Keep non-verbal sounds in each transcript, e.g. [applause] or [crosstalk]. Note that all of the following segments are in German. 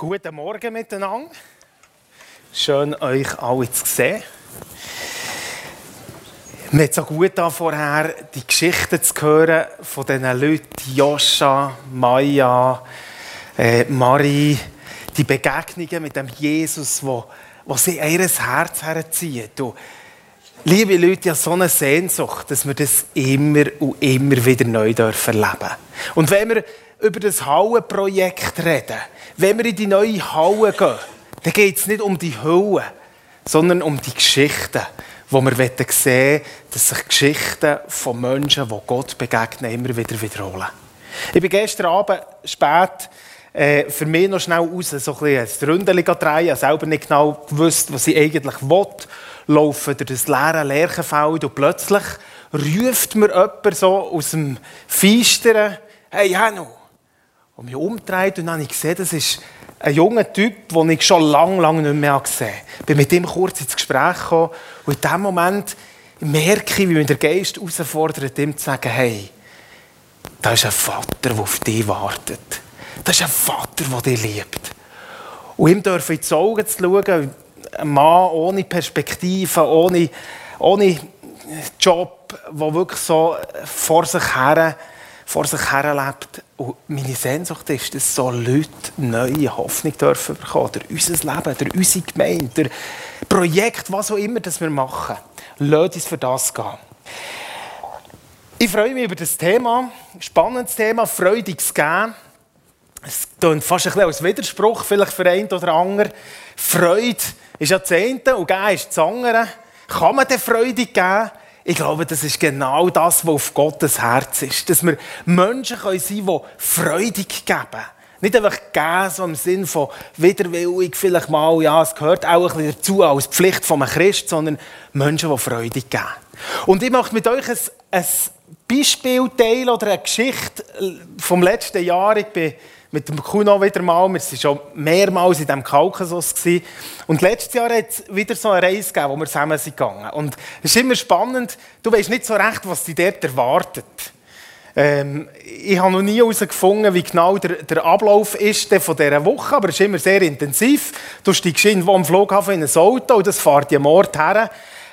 Guten Morgen miteinander. Schön, euch alle zu sehen. Mir hat so gut da vorher die Geschichten zu hören von diesen Leuten, Joscha, Maya, äh, Marie, die Begegnungen mit dem Jesus, wo, wo sie ihr Herz herziehen. Du, liebe Leute, ich habe so eine Sehnsucht, dass wir das immer und immer wieder neu erleben dürfen. Und wenn wir über das Hallenprojekt reden, wenn wir in die neue Halle gehen, dann geht es nicht um die Hölle, sondern um die Geschichten, wo wir sehen dass sich Geschichten von Menschen, die Gott begegnen, immer wieder wiederholen. Ich bin gestern Abend spät äh, für mich noch schnell raus, so ein bisschen ein Ründchen drehen. Selber nicht genau gewusst, was ich eigentlich will. Laufen durch das leere Lerchenfeld und plötzlich ruft mir jemand so aus dem Feisteren, «Hey, Hanno, und mich umgedreht und dann habe ich gesehen, das ist ein junger Typ, den ich schon lange, lange nicht mehr gesehen habe. Ich bin mit ihm kurz ins Gespräch gekommen und in dem Moment merke ich, wie mich der Geist herausfordert, ihm zu sagen, hey, da ist ein Vater, der auf dich wartet. Das ist ein Vater, der dich liebt. Und ihm dürfen in die Augen zu schauen, ein Mann ohne Perspektive, ohne, ohne Job, der wirklich so vor sich her vor sich her lebt. Und meine Sehnsucht ist, dass so Leute neue Hoffnung dürfen bekommen. Durch unser Leben, durch unsere Gemeinde, durch Projekt, was auch immer das wir machen. Lasst uns für das gehen. Ich freue mich über das Thema. Spannendes Thema, freudiges Gehen. Es klingt fast ein bisschen als Widerspruch, vielleicht für einen oder anderen. Freude ist ja das eine und Gehen ist das andere. Kann man denn Freude geben? Ich glaube, das ist genau das, was auf Gottes Herz ist. Dass wir Menschen sein können, die freudig geben. Nicht einfach geben, so im Sinn von widerwillig, vielleicht mal, ja, es gehört auch ein bisschen dazu als Pflicht von einem Christ, sondern Menschen, die freudig geben. Und ich möchte mit euch ein, ein Beispiel teilen oder eine Geschichte vom letzten Jahr. Ich bin mit dem Kuno wieder mal. Wir waren schon mehrmals in diesem Kaukasus. Gewesen. Und letztes Jahr hat es wieder so eine Reise gegeben, wo wir zusammen sind gegangen. Und es ist immer spannend, du weißt nicht so recht, was dich dort erwartet. Ähm, ich habe noch nie herausgefunden, wie genau der, der Ablauf ist von dieser Woche, aber es ist immer sehr intensiv. Du steigst irgendwo am Flughafen in ein Auto und das fährt dir Mord her.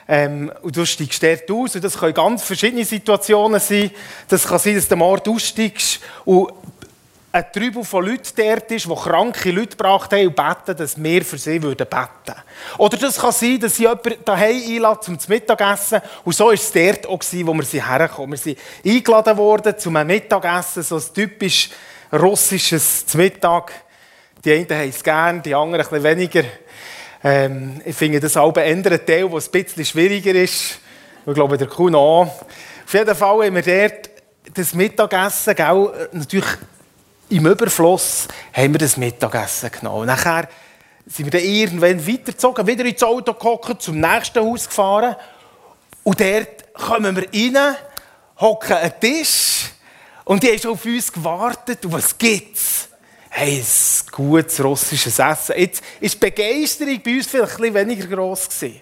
Ähm, und du steigst dort aus. Und das können ganz verschiedene Situationen sein. Das kann sein, dass du Mord aussteigst und ein Trübel von Leuten dort ist, die kranke Leute gebracht haben und beten, dass wir für sie würden. Oder das kann sein, dass sie jemanden daheim einladen zum Mittagessen. Und so war es dort auch, wo wir sie herkommen. Wir sind eingeladen worden zum Mittagessen, so ein typisch russisches Mittag. Die einen haben es gern, die anderen ein bisschen weniger. Ähm, ich finde das auch ein Teil, es ein bisschen schwieriger ist. Ich glaube, der Kuhn auch. Auf jeden Fall haben wir dort das Mittagessen, gell, natürlich im Überfluss haben wir das Mittagessen genommen. Nachher sind wir dann irgendwann weitergezogen, wieder ins Auto gekommen, zum nächsten Haus gefahren. Und dort kommen wir rein, hocken den Tisch und die schon auf uns gewartet. Und was gibt's? Hey, ein gutes russisches Essen. Jetzt ist die Begeisterung bei uns vielleicht ein bisschen weniger gross gewesen.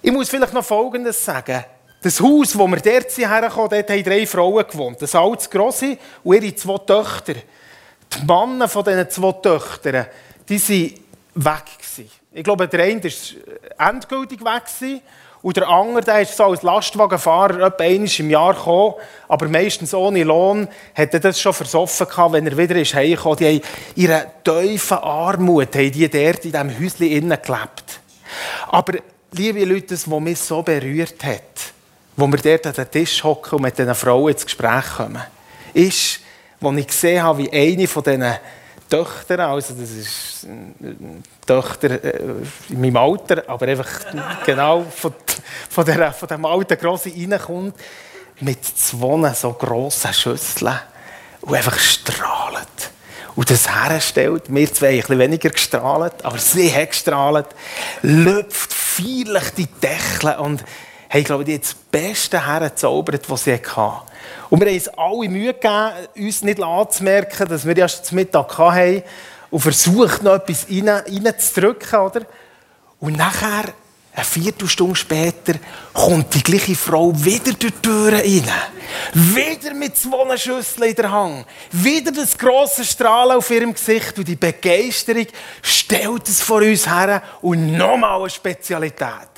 Ich muss vielleicht noch Folgendes sagen. Das Haus, wo wir dort herkamen, dort haben drei Frauen gewohnt. Das alte Grosse und ihre zwei Töchter. Die Männer von diesen zwei Töchtern, die waren weg. Ich glaube, der eine war endgültig weg. Und der andere, der ist so als Lastwagenfahrer etwa einmal im Jahr gekommen, aber meistens ohne Lohn, hat er das schon versoffen gehabt, wenn er wieder ist. Die haben ihre tiefen Armut, haben die dort in diesem Häuschen innen gelebt. Aber, liebe Leute, das, was mich so berührt hat, wo wir dort an den Tisch hocken und mit diesen Frauen ins Gespräch kommen, ist, als ich gesehen habe, wie eine von diesen Töchtern, also das ist eine Töchter äh, in meinem Alter, aber einfach genau von, von, der, von dem alten Grossen reinkommt, mit zwei so grossen Schüsseln und einfach strahlt. Und das herstellt, wir zwei ein bisschen weniger gestrahlt, aber sie hat gestrahlt, lüpft feierlich die Deckel und haben, glaube ich, das Beste hergezaubert, was sie hatten. Und wir haben uns alle Mühe gegeben, uns nicht anzumerken, dass wir erst zum Mittag hatten und versucht, noch etwas rein, reinzudrücken. Oder? Und nachher eine Viertelstunde später kommt die gleiche Frau wieder durch die Tür rein. Wieder mit zwei Schüsseln in der Hand. Wieder das grosse Strahlen auf ihrem Gesicht und die Begeisterung stellt es vor uns her und nochmal eine Spezialität.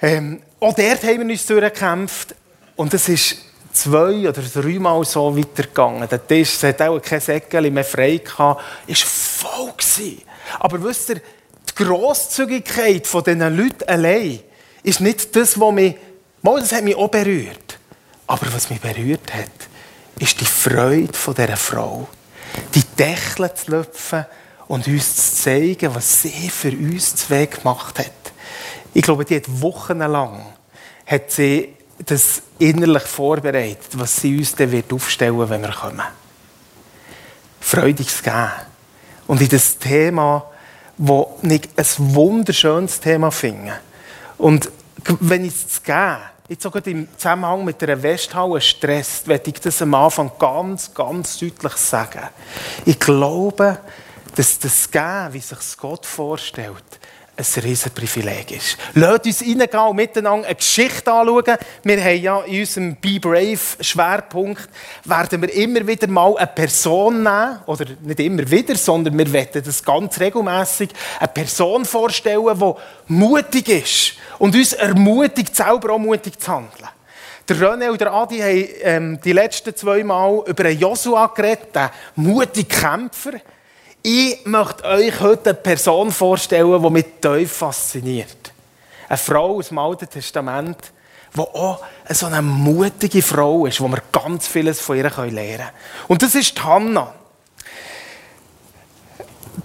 Ähm, auch dort haben wir uns durchgekämpft und es ist zwei oder dreimal so weitergegangen. Der Tisch, es hat auch kein Säckchen mehr frei gehabt, ist voll gewesen. Aber wisst ihr, die Grosszügigkeit von diesen Leuten allein ist nicht das, was mich, mal, das hat mich auch berührt. Aber was mich berührt hat, ist die Freude von dieser Frau. Die Dächle zu lüpfen und uns zu zeigen, was sie für uns zwei gemacht hat. Ich glaube, die hat wochenlang hat sie das innerlich vorbereitet, was sie uns dann wird aufstellen wenn wir kommen. Freudiges Geben. Und in das Thema, wo nicht ein wunderschönes Thema finde. Und wenn ich es gebe, jetzt sogar im Zusammenhang mit der Westhalle stresst, werde ich das am Anfang ganz, ganz deutlich sagen. Ich glaube, dass das Geben, wie sich Gott vorstellt, ein Riesenprivileg ist. Lasst uns reingehen und miteinander eine Geschichte anschauen. Wir haben ja in unserem Be Brave-Schwerpunkt, werden wir immer wieder mal eine Person nehmen, oder nicht immer wieder, sondern wir werden das ganz regelmäßig eine Person vorstellen, die mutig ist und uns ermutigt, selber auch mutig zu handeln. Der René und der Adi haben ähm, die letzten zwei Mal über einen Joshua geredet, den mutigen Kämpfer. Ich möchte euch heute eine Person vorstellen, die mich tief fasziniert. Eine Frau aus dem Alten Testament, die auch so eine mutige Frau ist, wo wir ganz vieles von ihr lernen können. Und das ist Hannah.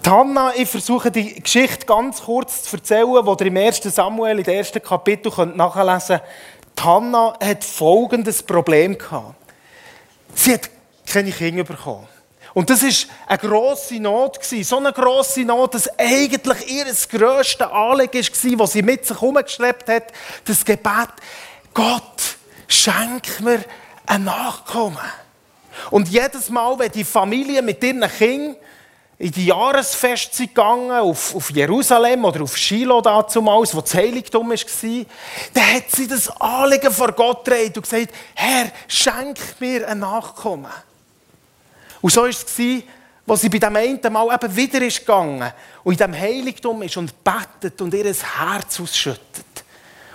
Hannah, ich versuche die Geschichte ganz kurz zu erzählen, die ihr im 1. Samuel, im ersten Kapitel nachlesen könnt. Hannah hat folgendes Problem gehabt. Sie hat keine Kinder bekommen. Und das war eine grosse Not. So eine grosse Not, dass eigentlich ihr grösstes Anliegen war, das sie mit sich herumgeschleppt hat. Das Gebet, Gott, schenk mir ein Nachkommen. Und jedes Mal, wenn die Familie mit ihren Kindern in die Jahresfest gegangen, auf, auf Jerusalem oder auf Shiloh damals, wo das Heiligtum war, dann hat sie das Anliegen vor Gott gedreht und gesagt, Herr, schenk mir ein Nachkommen. Und so war es, als sie bei dem einen Mal eben wieder ist gegangen und in diesem Heiligtum ist und betet und ihr Herz ausschüttet.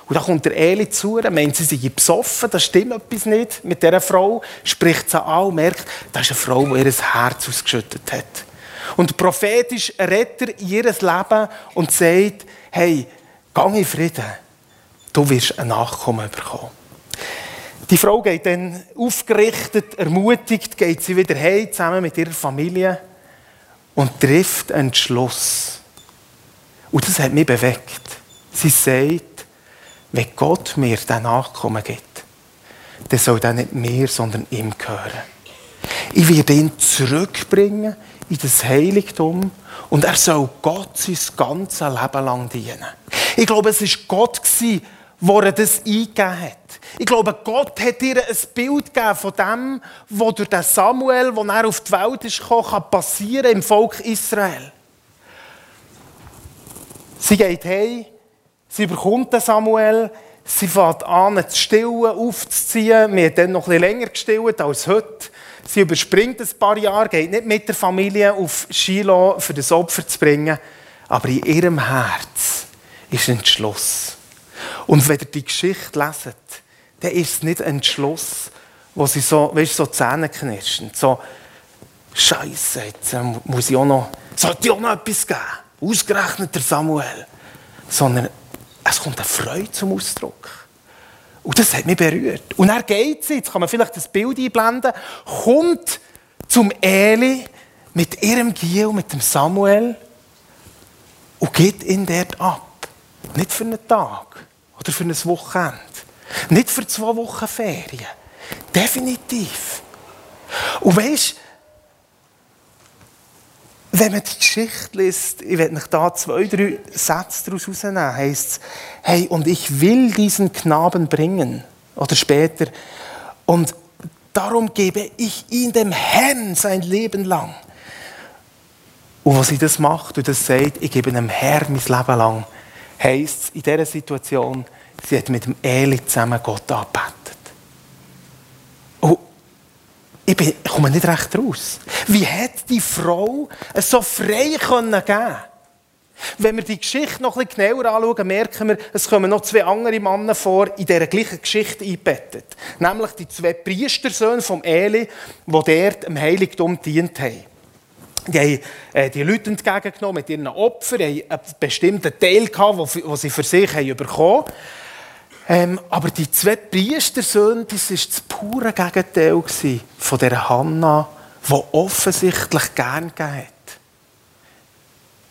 Und dann kommt der Eli zu ihr, meint, sie sei besoffen, da stimmt etwas nicht mit dieser Frau, spricht sie an und merkt, das ist eine Frau, die ihr Herz ausgeschüttet hat. Und prophetisch rettet er ihr Leben und sagt, hey, geh in Frieden, du wirst ein Nachkommen bekommen. Die Frau geht dann aufgerichtet, ermutigt, geht sie wieder heim, zusammen mit ihrer Familie und trifft einen Entschluss. Und das hat mich bewegt. Sie sagt, wenn Gott mir den Nachkommen gibt, dann soll der nicht mir, sondern ihm gehören. Ich werde ihn zurückbringen in das Heiligtum und er soll Gott sein ganzes Leben lang dienen. Ich glaube, es war Gott, wo er das eingegeben hat. Ich glaube, Gott hat ihr ein Bild gegeben von dem, was durch den Samuel, wo er auf die Welt ist gekommen, kann im Volk Israel. Sie geht heim, sie bekommt den Samuel, sie fängt an, zu stillen, aufzuziehen. Wir haben dann noch ein länger gestillt als heute. Sie überspringt ein paar Jahre, geht nicht mit der Familie auf Shiloh, für das Opfer zu bringen. Aber in ihrem Herz ist ein Entschluss. Und wenn ihr die Geschichte leset, dann ist es nicht ein Entschluss, wo sie so, weißt, so Zähne knirschen. So, Scheiße, jetzt ähm, muss ich auch noch, sollte ich auch noch etwas geben. Ausgerechnet der Samuel. Sondern es kommt eine Freude zum Ausdruck. Und das hat mich berührt. Und er geht sie, jetzt kann man vielleicht das Bild einblenden, kommt zum Eli mit ihrem Giel, mit dem Samuel und geht ihn dort ab. Nicht für einen Tag oder für ein Wochenende. Nicht für zwei Wochen Ferien. Definitiv. Und weißt wenn man die Geschichte liest, ich werde euch da zwei, drei Sätze daraus herausnehmen, heisst es, hey, und ich will diesen Knaben bringen. Oder später. Und darum gebe ich ihn dem Herrn sein Leben lang. Und was sie das macht und das sagt, ich gebe dem Herrn mein Leben lang, heisst es in dieser Situation, sie hat mit dem Eli zusammen Gott angebetet. Und ich, bin, ich komme nicht recht raus. Wie hat die Frau es so frei können geben wenn wir die Geschichte noch ein bisschen genauer anschauen, merken wir, es kommen noch zwei andere Männer vor, in dieser gleichen Geschichte eingebettet. Nämlich die zwei Priestersöhne vom Eli, die dort im Heiligtum dient haben. Die haben äh, die Leute entgegengenommen mit ihren Opfern, haben einen bestimmten Teil gehabt, den sie für sich haben bekommen ähm, Aber die zwei Priestersöhne, das war das pure Gegenteil von dieser Hanna, die offensichtlich gern gegeben hat.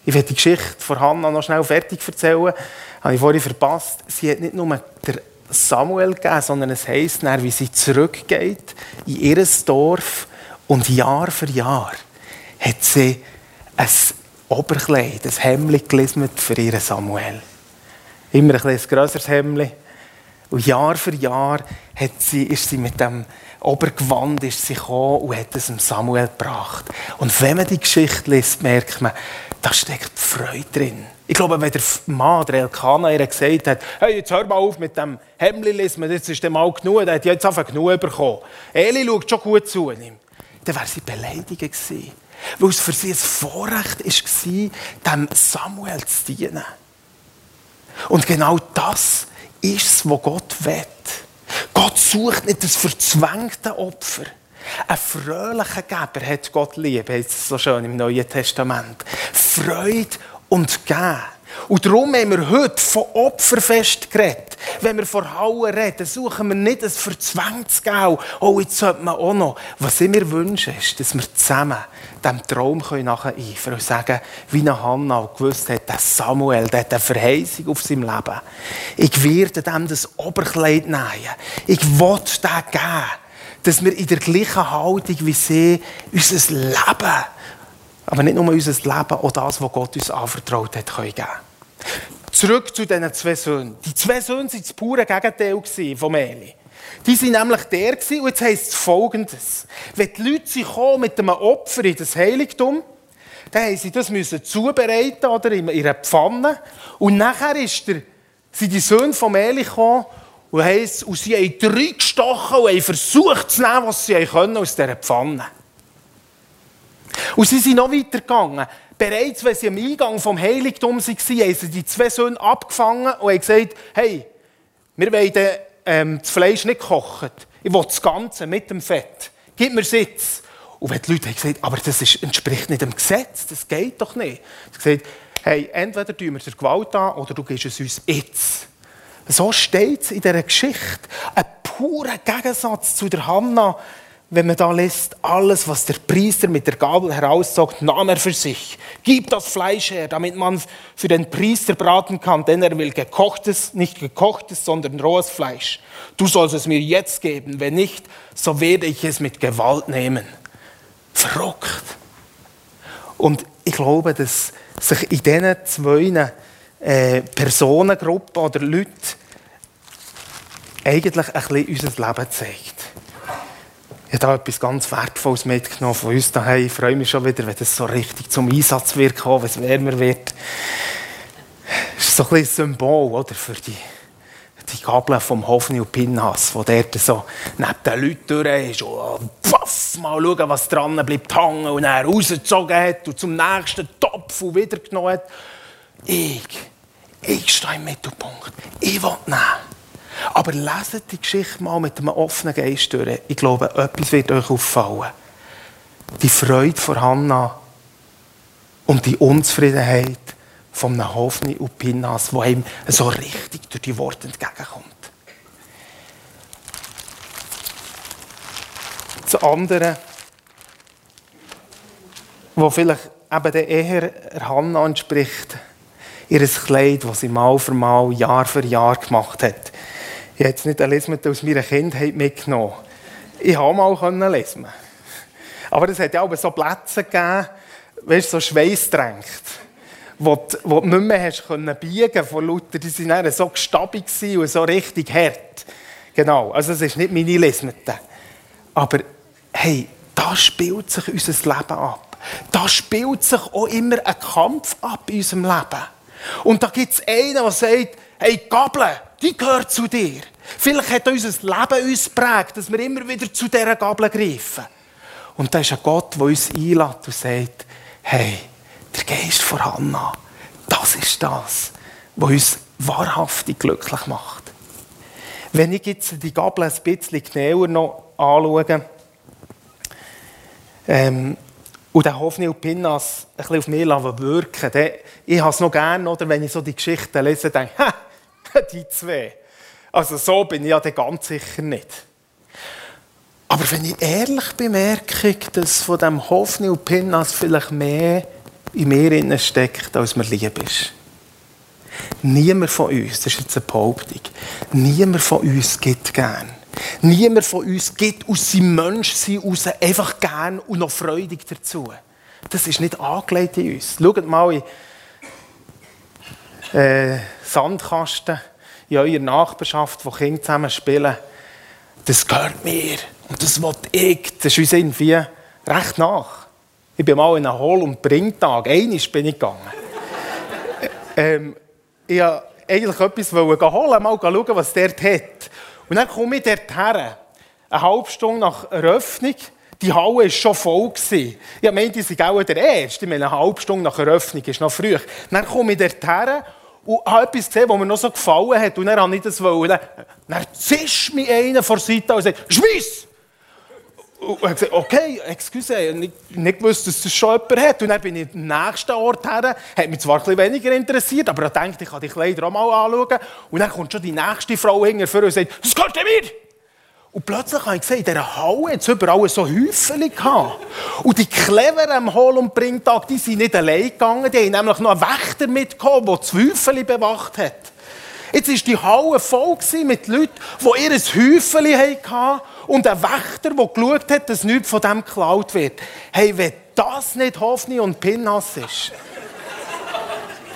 Ich werde die Geschichte von Hanna noch schnell fertig erzählen. Habe ich vorhin verpasst. Sie hat nicht nur der Samuel gegeben, sondern es heisst dann, wie sie zurückgeht in ihr Dorf und Jahr für Jahr hat sie ein Oberkleid, ein Hemd gelismet für ihren Samuel. Immer ein, ein grösseres Hemd. Und Jahr für Jahr hat sie, ist sie mit dem Obergewand ist sie gekommen und hat es dem Samuel gebracht. Und wenn man die Geschichte liest, merkt man, da steckt Freude drin. Ich glaube, wenn der Mann, der Elkanah, ihr gesagt hat, hey, jetzt hör mal auf mit dem Hemdli lesen, jetzt ist der mal genug, der hat jetzt einfach genug bekommen. Eli schaut schon gut zu ihm. Dann wäre sie beleidigt gewesen. Weil es für sie ein Vorrecht war, dem Samuel zu dienen. Und genau das ist es, was Gott will. Gott sucht nicht das verzwängte Opfer. Ein fröhlicher Geber hat Gott lieb, heißt es so schön im Neuen Testament. Freude und Geben. Und darum haben wir heute von Opferfest geredet. Wenn wir von Hauen reden, suchen wir nicht ein verzwängtes Geld. Oh, jetzt sollte man auch noch. Was ich mir wünsche, ist, dass wir zusammen diesem Traum nacheifern und sagen, wie eine Hannah gewusst hat, der Samuel, der hat eine Verheißung auf seinem Leben. Ich werde dem das Oberkleid nähen. Ich will den geben dass wir in der gleichen Haltung wie sie unser Leben, aber nicht nur unser Leben, auch das, was Gott uns anvertraut hat, können geben Zurück zu diesen zwei Söhnen. Die zwei Söhne waren das pure Gegenteil von Eli. Die waren nämlich der und jetzt heisst es Folgendes. Wenn die Leute kommen mit einem Opfer in das Heiligtum, dann haben sie das müssen zubereiten oder in ihrer Pfanne. Und nachher ist der, sind die Söhne von Eli gekommen und, heisst, und sie haben drei gestochen und haben versucht zu nehmen, was sie können aus dieser Pfanne. Und sie sind noch weitergegangen. Bereits, wenn sie am Eingang vom Heiligtum waren, haben sie die zwei Söhne abgefangen und haben gesagt, hey, wir wollen ähm, das Fleisch nicht kochen. Ich will das Ganze mit dem Fett. Gib mir Sitz. Und wenn die Leute haben gesagt, aber das ist, entspricht nicht dem Gesetz, das geht doch nicht. Sie haben gesagt, hey, entweder tun wir dir Gewalt an oder du gibst es uns jetzt. So steht es in dieser Geschichte. Ein purer Gegensatz zu der Hanna, wenn man da liest, alles, was der Priester mit der Gabel herauszog, nahm er für sich. Gib das Fleisch her, damit man für den Priester braten kann, denn er will gekochtes, nicht gekochtes, sondern rohes Fleisch. Du sollst es mir jetzt geben, wenn nicht, so werde ich es mit Gewalt nehmen. Verrückt. Und ich glaube, dass sich in diesen zwei äh, Personengruppen oder Leuten eigentlich ein bisschen unser Leben zeigt. Ich habe da etwas ganz Wertvolles mitgenommen von uns daheim. Ich freue mich schon wieder, wenn das so richtig zum Einsatz wird wenn es wärmer wird. Das ist so ein, bisschen ein Symbol oder, für die, die Gabel vom Hofni und Pinhas, wo der so neben den Leuten durch ist und pfaff, mal schauen, was dran bleibt hängen und er rausgezogen hat und zum nächsten Topf und wieder genommen hat. Ich, ich stehe im Mittelpunkt. Ich will nehmen. Aber leset die Geschichte mal mit einem offenen Geist durch. Ich glaube, etwas wird euch auffallen. Die Freude von Hannah und die Unzufriedenheit von einem Hofni und Pinnas, wo ihm so richtig durch die Worte entgegenkommt. Das andere, wo vielleicht eben eher Hannah entspricht, ihr Kleid, das sie mal für mal, Jahr für Jahr gemacht hat. Ich habe jetzt nicht ein Lesmittel aus meiner Kindheit mitgenommen. Ich habe mal lesen. Aber es hat ja auch so Plätze gegeben, weißt, so Schweißtränkt, wo du, wo du nicht mehr hast können biegen von Luther. Die waren so gestabig und so richtig hart. Genau, also es ist nicht meine Lesmittel. Aber hey, da spielt sich unser Leben ab. Da spielt sich auch immer ein Kampf ab in unserem Leben. Und da gibt es einen, der sagt, hey, Gabel, die gehört zu dir. Vielleicht hat unser Leben uns prägt, dass wir immer wieder zu dieser Gabel greifen. Und da ist ein Gott, der uns einlädt und sagt, hey, der Geist von Hannah, das ist das, was uns wahrhaftig glücklich macht. Wenn ich jetzt die Gabel ein bisschen genauer noch anschaue, ähm, und den Hofni und Pinnas ein bisschen auf mich wirken dann, ich habe es noch gerne, oder, wenn ich so die Geschichten lese, denke ha, [laughs] die zwei. Also so bin ich ja ganz sicher nicht. Aber wenn ich ehrlich bemerke, dass von dem Hofni und Pinnas vielleicht mehr in mir steckt, als mir lieb ist. Niemand von uns, das ist jetzt eine Behauptung, niemand von uns gibt gern. Niemand von uns gibt aus seinem Menschsein heraus einfach gern und noch freudig dazu. Das ist nicht angelegt in uns. Schaut mal in äh, Sandkasten in eurer Nachbarschaft, wo Kinder zusammen spielen. Das gehört mir und das will ich. Das ist uns irgendwie recht nach. Ich bin mal in einem Hol- und Bringtag. Einmal bin ich gegangen. [laughs] ähm, ich wollte eigentlich etwas holen, mal schauen, was der hat. Und dann komme ich dort her, eine halbe Stunde nach Eröffnung. Die Halle war schon voll. Ich meinte, die sind auch der Erste. Ich meine, eine halbe Stunde nach Eröffnung ist noch früh. Dann komme ich dort her und habe etwas gesehen, was mir noch so gefallen hat. Und dann habe ich das wollen. Dann zischt mich einer vor der Seite und sagt, «Schmiss!» Und ich gesagt, okay, excuse, ich nicht, nicht gewusst, dass das schon jemand hat. Und dann bin ich am nächsten Ort her, hat mich zwar bisschen weniger interessiert, aber ich dachte, ich kann die Kleider auch mal anschauen. Und dann kommt schon die nächste Frau hinterher und sagt, das gehört mir! Und plötzlich habe ich gesehen, in dieser Halle es überall so Häufchen gehabt. Und die Cleveren am Hall- und Bringtag, die sind nicht allein gegangen, die haben nämlich noch einen Wächter mitgekommen, der das Häufchen bewacht hat. Jetzt war die Halle voll mit Leuten, die ihr Häufchen hatten und ein Wächter, der geschaut hat, dass nichts von dem geklaut wird. Hey, wenn das nicht Hoffni und Pinnas ist.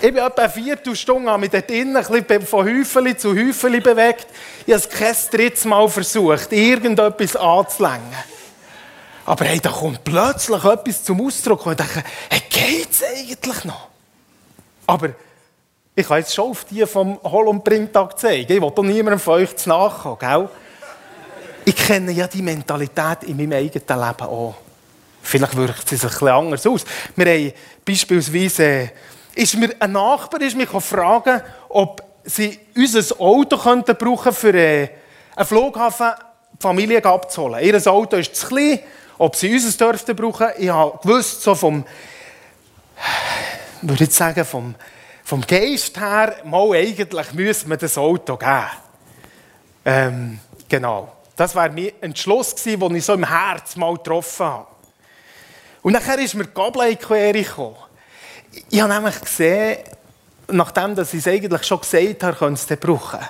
Ich bin etwa eine Viertelstunde habe mich dort innen von Häufeli zu Häufeli bewegt. Ich habe es kein drittes Mal versucht, irgendetwas anzulängen. Aber hey, da kommt plötzlich etwas zum Ausdruck. Und ich denke, hey, geht's eigentlich noch? Aber ich kann jetzt schon auf die vom Hol- und Bringtag zeigen. Ich will doch niemandem von euch zu nachkommen, gell? Ich kenne ja die Mentalität in meinem eigenen Leben auch. Vielleicht wirkt es sich ein bisschen anders aus. Wir haben beispielsweise, ist mir ein Nachbar ist mich fragen, ob sie unser Auto könnten brauchen für äh, einen Flughafen die Familie abzuholen. Ihr Auto ist zu klein, ob sie unser dürften brauchen. Ich habe gewusst, so vom, würde ich sagen, vom, vom Geist her, mal eigentlich müsste man das Auto geben. Ähm, genau. Das war mein Entschluss, den ich so im Herz mal getroffen habe. Und nachher ist mir die Gabelei-Quere gekommen. Ich habe nämlich gesehen, nachdem ich es eigentlich schon gesagt habe, könnte es brauchen,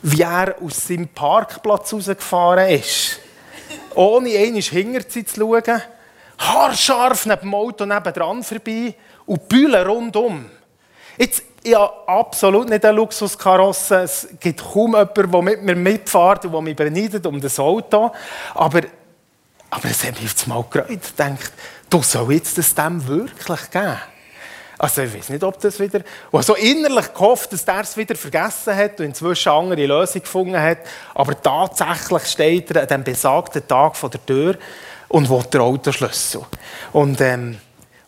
wie er aus seinem Parkplatz rausgefahren ist. Ohne einmal hinter zu schauen, haarscharf neben dem Auto nebendran vorbei und Bühlen rundum. Jetzt, ich habe absolut nicht eine Luxuskarosse. Es gibt kaum jemanden, der mit mir mitfährt und mich beneidet um das Auto. Aber, aber es hat mich jetzt mal gereut. Ich dachte, du soll jetzt das dem wirklich geben? Also ich weiß nicht, ob das wieder... Und so innerlich gehofft, dass der es wieder vergessen hat und inzwischen eine andere Lösung gefunden hat. Aber tatsächlich steht er an dem besagten Tag vor der Tür und will den Autoschlüssel. Und ähm,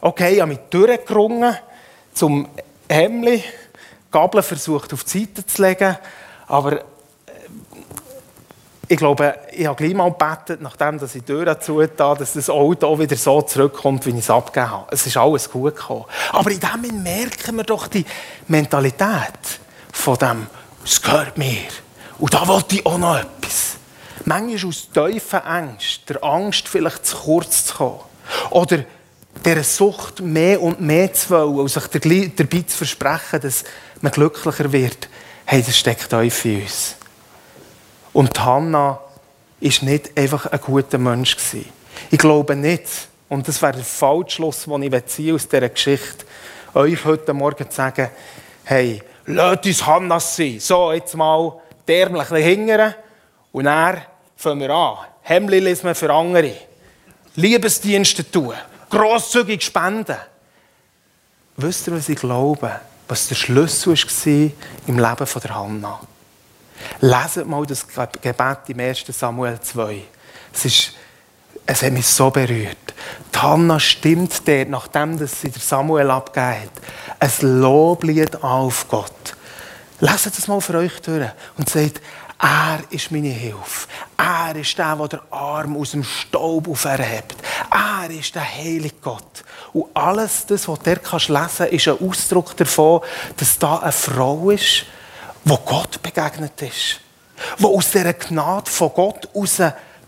okay, ich habe mich durchgerungen, zum Hemli, Gabel versucht auf die Seite zu legen, aber ich glaube, ich habe gleich mal gebetet, nachdem ich die Tür zugetan dass das Auto auch wieder so zurückkommt, wie ich es abgegeben habe. Es ist alles gut gekommen. Aber in dem merken wir doch die Mentalität von dem, es gehört mir. Und da wollte ich auch noch etwas. Manchmal aus tiefen Angst, der Angst vielleicht zu kurz zu kommen. Oder dieser Sucht mehr und mehr zu wollen und sich dabei zu versprechen, dass man glücklicher wird, hey, das steckt tief in uns. Und Hannah war nicht einfach ein guter Mensch. Ich glaube nicht, und das wäre der Falschschluss, den ich ziehe aus dieser Geschichte, euch heute Morgen zu sagen, hey, lasst uns Hannah sein. So, jetzt mal die Ärmel hingern und dann fangen wir an. Hemmli lesen für andere. Liebesdienste tun grosszügig spenden. Wisst ihr, was ich glaube? was der Schlüssel war im Leben der Hanna. Leset mal das Gebet im 1. Samuel 2. Es, ist, es hat mich so berührt. Die Hanna stimmt dort, nachdem sie der Samuel abgegeben hat, ein Loblied auf Gott. Leset das mal für euch durch und sagt, er ist meine Hilfe. Er ist der, der den Arm aus dem Staub auferhebt. Er ist der heilige Gott. Und alles, das, was du lesen kannst, ist ein Ausdruck davon, dass da eine Frau ist, wo Gott begegnet ist. Wo aus dieser Gnade von Gott aus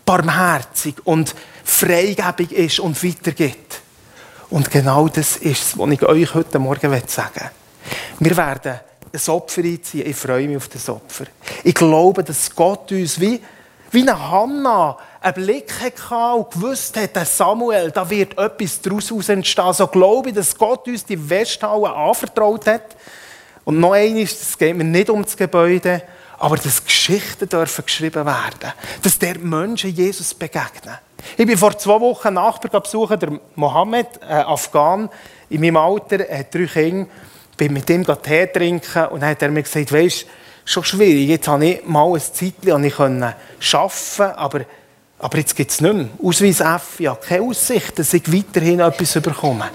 barmherzig und freigebig ist und weitergeht. Und genau das ist es, was ich euch heute Morgen sagen will. Wir werden ein Opfer einziehen. Ich freue mich auf das Opfer. Ich glaube, dass Gott uns wie, wie eine Hanna einen Blick hatte und gewusst hat, der Samuel, da wird etwas daraus entstehen. So glaube ich, dass Gott uns die Westhalle anvertraut hat. Und noch eines, es geht mir nicht um das Gebäude, aber dass Geschichten dürfen geschrieben werden. Dass der Menschen Jesus begegnen. Ich bin vor zwei Wochen Nachbar besuchen, der Mohammed, äh, Afghan, in meinem Alter, hat drei Kinder bin mit ihm Tee trinken und dann hat er mir gesagt, weisst, schon schwierig, jetzt habe ich mal ein Zeitchen ich arbeiten aber, aber jetzt gibt es nicht mehr. Ausweis F, habe keine Aussicht, dass ich weiterhin etwas bekomme.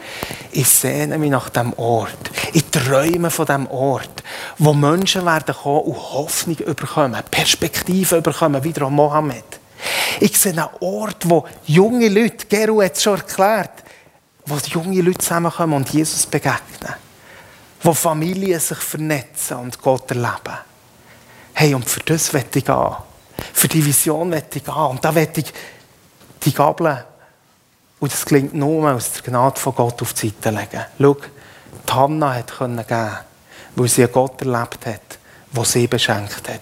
Ich sehne mich nach diesem Ort. Ich träume von diesem Ort, wo Menschen werden kommen und Hoffnung bekommen, Perspektive bekommen, wie der Mohammed. Ich sehe einen Ort, wo junge Leute, Geru hat es schon erklärt, wo junge Leute zusammenkommen und Jesus begegnen wo Familien sich vernetzen und Gott erleben. Hey, und für das wette ich gehen. Für die Vision wette ich gehen. Und da wette ich die Gabel, und das klingt nur aus der Gnade von Gott auf die Seite legen. Schau, die Hanna hat geben weil sie einen Gott erlebt hat, der sie beschenkt hat.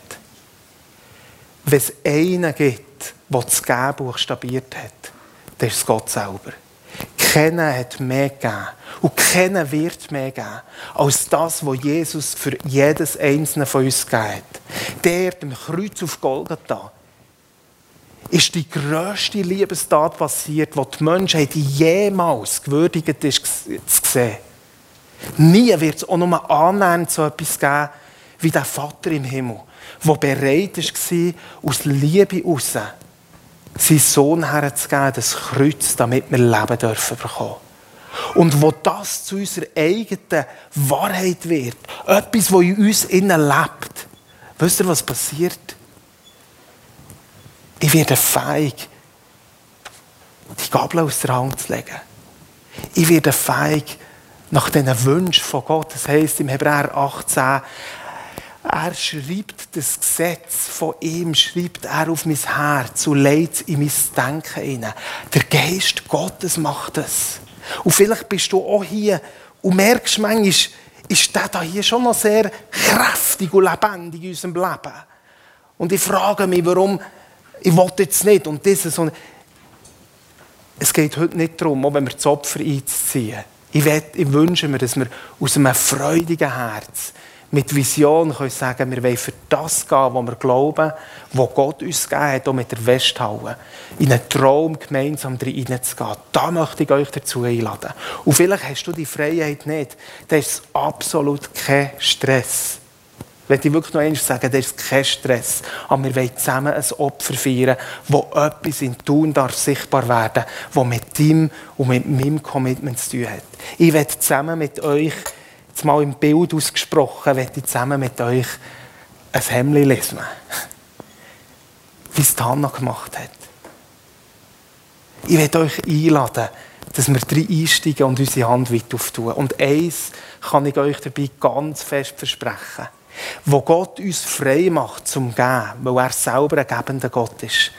Wenn es einen gibt, der das Geben buchstabiert hat, dann ist es Gott selber. Keiner hat mehr gegeben. Und keiner wird mehr geben, als das, was Jesus für jedes einzelne von uns gegeben hat. Der, dem Kreuz auf Golgatha, ist die grösste Liebestat passiert, die die Menschheit jemals gewürdigt ist zu sehen. Nie wird es auch nur annähernd so etwas geben, wie der Vater im Himmel, der bereit war, aus Liebe heraus seinen Sohn herzugeben, das Kreuz, damit wir Leben dürfen bekommen. Und wo das zu unserer eigenen Wahrheit wird, etwas, das in uns innen lebt, wisst ihr, was passiert? Ich werde fähig, die Gabel aus der Hand zu legen. Ich werde fähig, nach diesen Wünschen von Gott, das heisst im Hebräer 18, er schreibt das Gesetz von ihm, schreibt er auf mein Herz und legt in mein Denken hinein. Der Geist Gottes macht das. Und vielleicht bist du auch hier und merkst manchmal, ist der hier schon noch sehr kräftig und lebendig in unserem Leben. Und ich frage mich, warum, ich will jetzt nicht und dieses und es geht heute nicht darum, auch wenn wir das Opfer einzuziehen. Ich, will, ich wünsche mir, dass wir aus einem freudigen Herz mit Vision können sagen, wir wollen für das gehen, was wir glauben, was Gott uns gegeben hat, auch mit der Westhalle, in einen Traum gemeinsam hineinzugehen. Da möchte ich euch dazu einladen. Und vielleicht hast du die Freiheit nicht. Da ist absolut kein Stress. Wenn ich wirklich noch einmal sagen, da ist kein Stress. Aber wir wollen zusammen ein Opfer feiern, wo etwas in Tun darf sichtbar werden, das mit ihm und mit meinem Commitment zu tun hat. Ich werde zusammen mit euch jetzt mal im Bild ausgesprochen, möchte ich zusammen mit euch ein Hemd lesen. Wie es Hanna gemacht hat. Ich werde euch einladen, dass wir drei einsteigen und unsere Hand weit auftun. Und eins kann ich euch dabei ganz fest versprechen. Wo Gott uns frei macht zum Geben, weil er selber ein gebender Gott ist,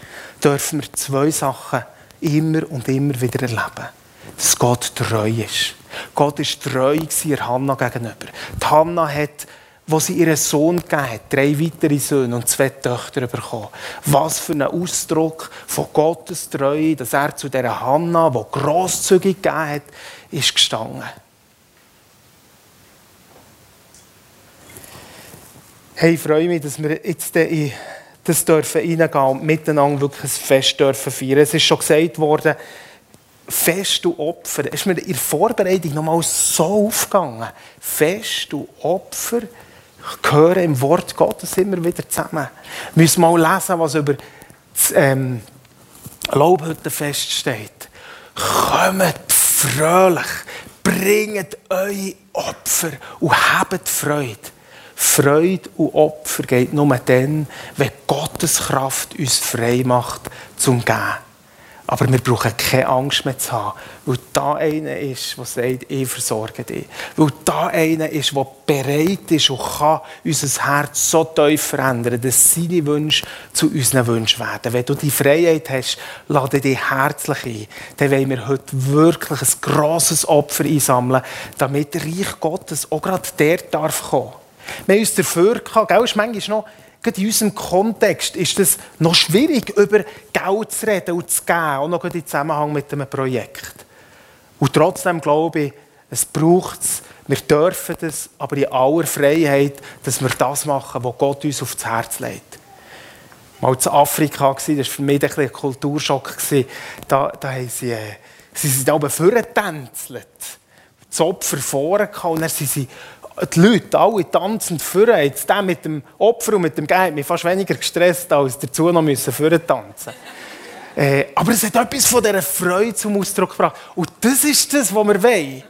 dürfen wir zwei Sachen immer und immer wieder erleben. Dass Gott treu ist. Gott war treu ihr Hannah gegenüber. Die Hannah hat, wo sie ihren Sohn gegeben hat, drei weitere Söhne und zwei Töchter bekommen. Was für ein Ausdruck von Gottes Treue, dass er zu dieser Hannah, die grosszügig gegeben hat, ist gestanden. Hey, ich freue mich, dass wir jetzt in das dürfen reingehen und miteinander wirklich ein Fest dürfen feiern. Es ist schon gesagt worden, Fest und Opfer. Es ist mir in der Vorbereitung nochmal so aufgegangen. Fest und Opfer gehören im Wort Gottes immer wieder zusammen. Wir müssen mal lesen, was über das ähm, Laubhüttenfest steht. Kommt fröhlich, bringt eure Opfer und habt Freude. Freude und Opfer geht nur dann, wenn Gottes Kraft uns frei macht zum Geben. Aber wir brauchen keine Angst mehr zu haben, weil da einer ist, der sagt, ich versorge dich. Weil da einer ist, der bereit ist und kann unser Herz so tief verändern, dass seine Wünsche zu unseren Wünschen werden. Wenn du die Freiheit hast, lade dich herzlich ein. Dann wollen wir heute wirklich ein grosses Opfer einsammeln, damit der Reich Gottes auch gerade der darf kommen. Wir haben uns dafür gehabt, gell, ist manchmal noch Gerade in unserem Kontext ist es noch schwierig, über Geld zu reden und zu geben, auch noch im Zusammenhang mit einem Projekt. Und trotzdem glaube ich, es braucht es, wir dürfen das, aber in aller Freiheit, dass wir das machen, was Gott uns aufs Herz legt. Mal zu Afrika, das war für mich ein, ein Kulturschock. Da, da haben sie, äh, sie sind oben vorgetänzelt. Das Opfer vorne und dann sind sie die Leute alle tanzend führen. Jetzt der mit dem Opfer und mit dem Geld mich fast weniger gestresst, als dazu noch müssen führen tanzen. [laughs] Äh, aber es hat etwas von dieser Freude zum Ausdruck gebracht. Und das ist das, was wir wollen.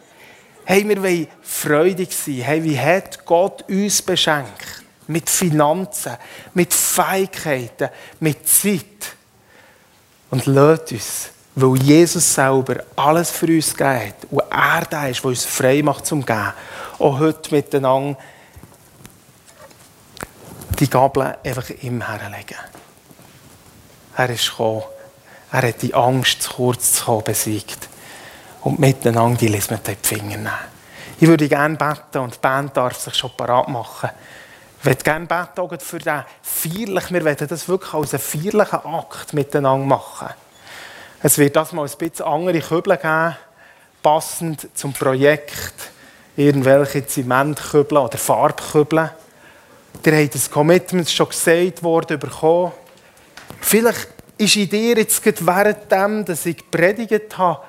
Hey, wir wollen freudig sein. Hey, wie hat Gott uns beschenkt? Mit Finanzen, mit Fähigkeiten, mit Zeit. Und lasst uns, weil Jesus selber alles für uns geht und er der ist, der uns frei macht zum Gehen auch heute miteinander die Gabel einfach ihm herlegen. Er ist gekommen. Er hat die Angst, zu kurz zu kommen, besiegt. Und miteinander die Lismen in die Finger nehmen. Ich würde gerne beten und die Band darf sich schon parat machen. Ich würde gerne beten für den feierlichen, wir wollen das wirklich als einen feierlichen Akt miteinander machen. Es wird das mal ein bisschen andere Kübel geben, passend zum Projekt irgendwelche Zementkübel oder Farbkübel. Ihr habt das Commitment schon gesagt worden, bekommen. Vielleicht ist in dir jetzt während dem, dass ich predigt habe,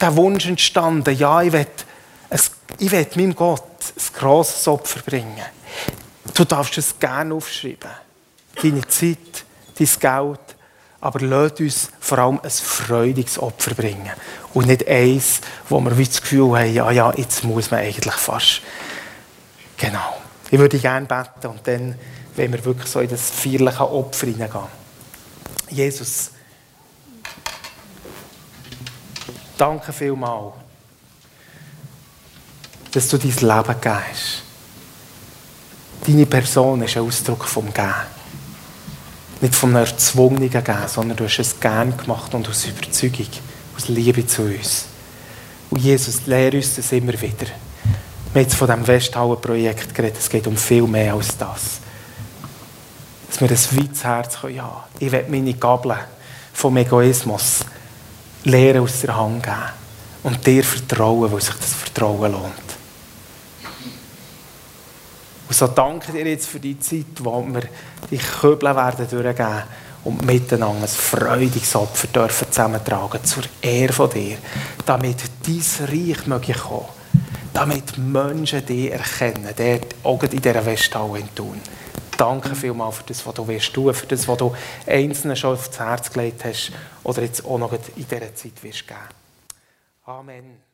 der Wunsch entstanden, ja, ich will, ich will meinem Gott ein grosses Opfer bringen. Du darfst es gerne aufschreiben. Deine Zeit, dein Geld, aber lasst uns vor allem ein freudiges Opfer bringen. Und nicht eins, wo wir das Gefühl haben, ja, ja, jetzt muss man eigentlich fast. Genau. Ich würde gerne beten und dann wenn wir wirklich so in das feierliche Opfer hineingehen. Jesus, danke vielmals, dass du dein Leben gegeben hast. Deine Person ist ein Ausdruck vom Gehen. Nicht von einer erzwungenen Gehen, sondern du hast es gern gemacht und aus Überzeugung, aus Liebe zu uns. Und Jesus, lehre uns das immer wieder. Wir haben jetzt von diesem Westhauen-Projekt geredet. Es geht um viel mehr als das. Dass wir ein weites Herz haben. Ja, ich will meine Gabeln vom Egoismus lehren aus der Hand geben. Und dir vertrauen, weil sich das Vertrauen lohnt. Und so danke dir jetzt für die Zeit, wo wir die Köbel werden durchgeben und miteinander ein freudiges Opfer dürfen zusammentragen zur Ehre von dir, damit dein Reich möge kommen, damit Menschen dich erkennen, dort auch in dieser Westhalle in. Danke vielmals für das, was du wirst tun, für das, was du Einzelnen schon aufs Herz gelegt hast oder jetzt auch noch in dieser Zeit wirst geben. Amen.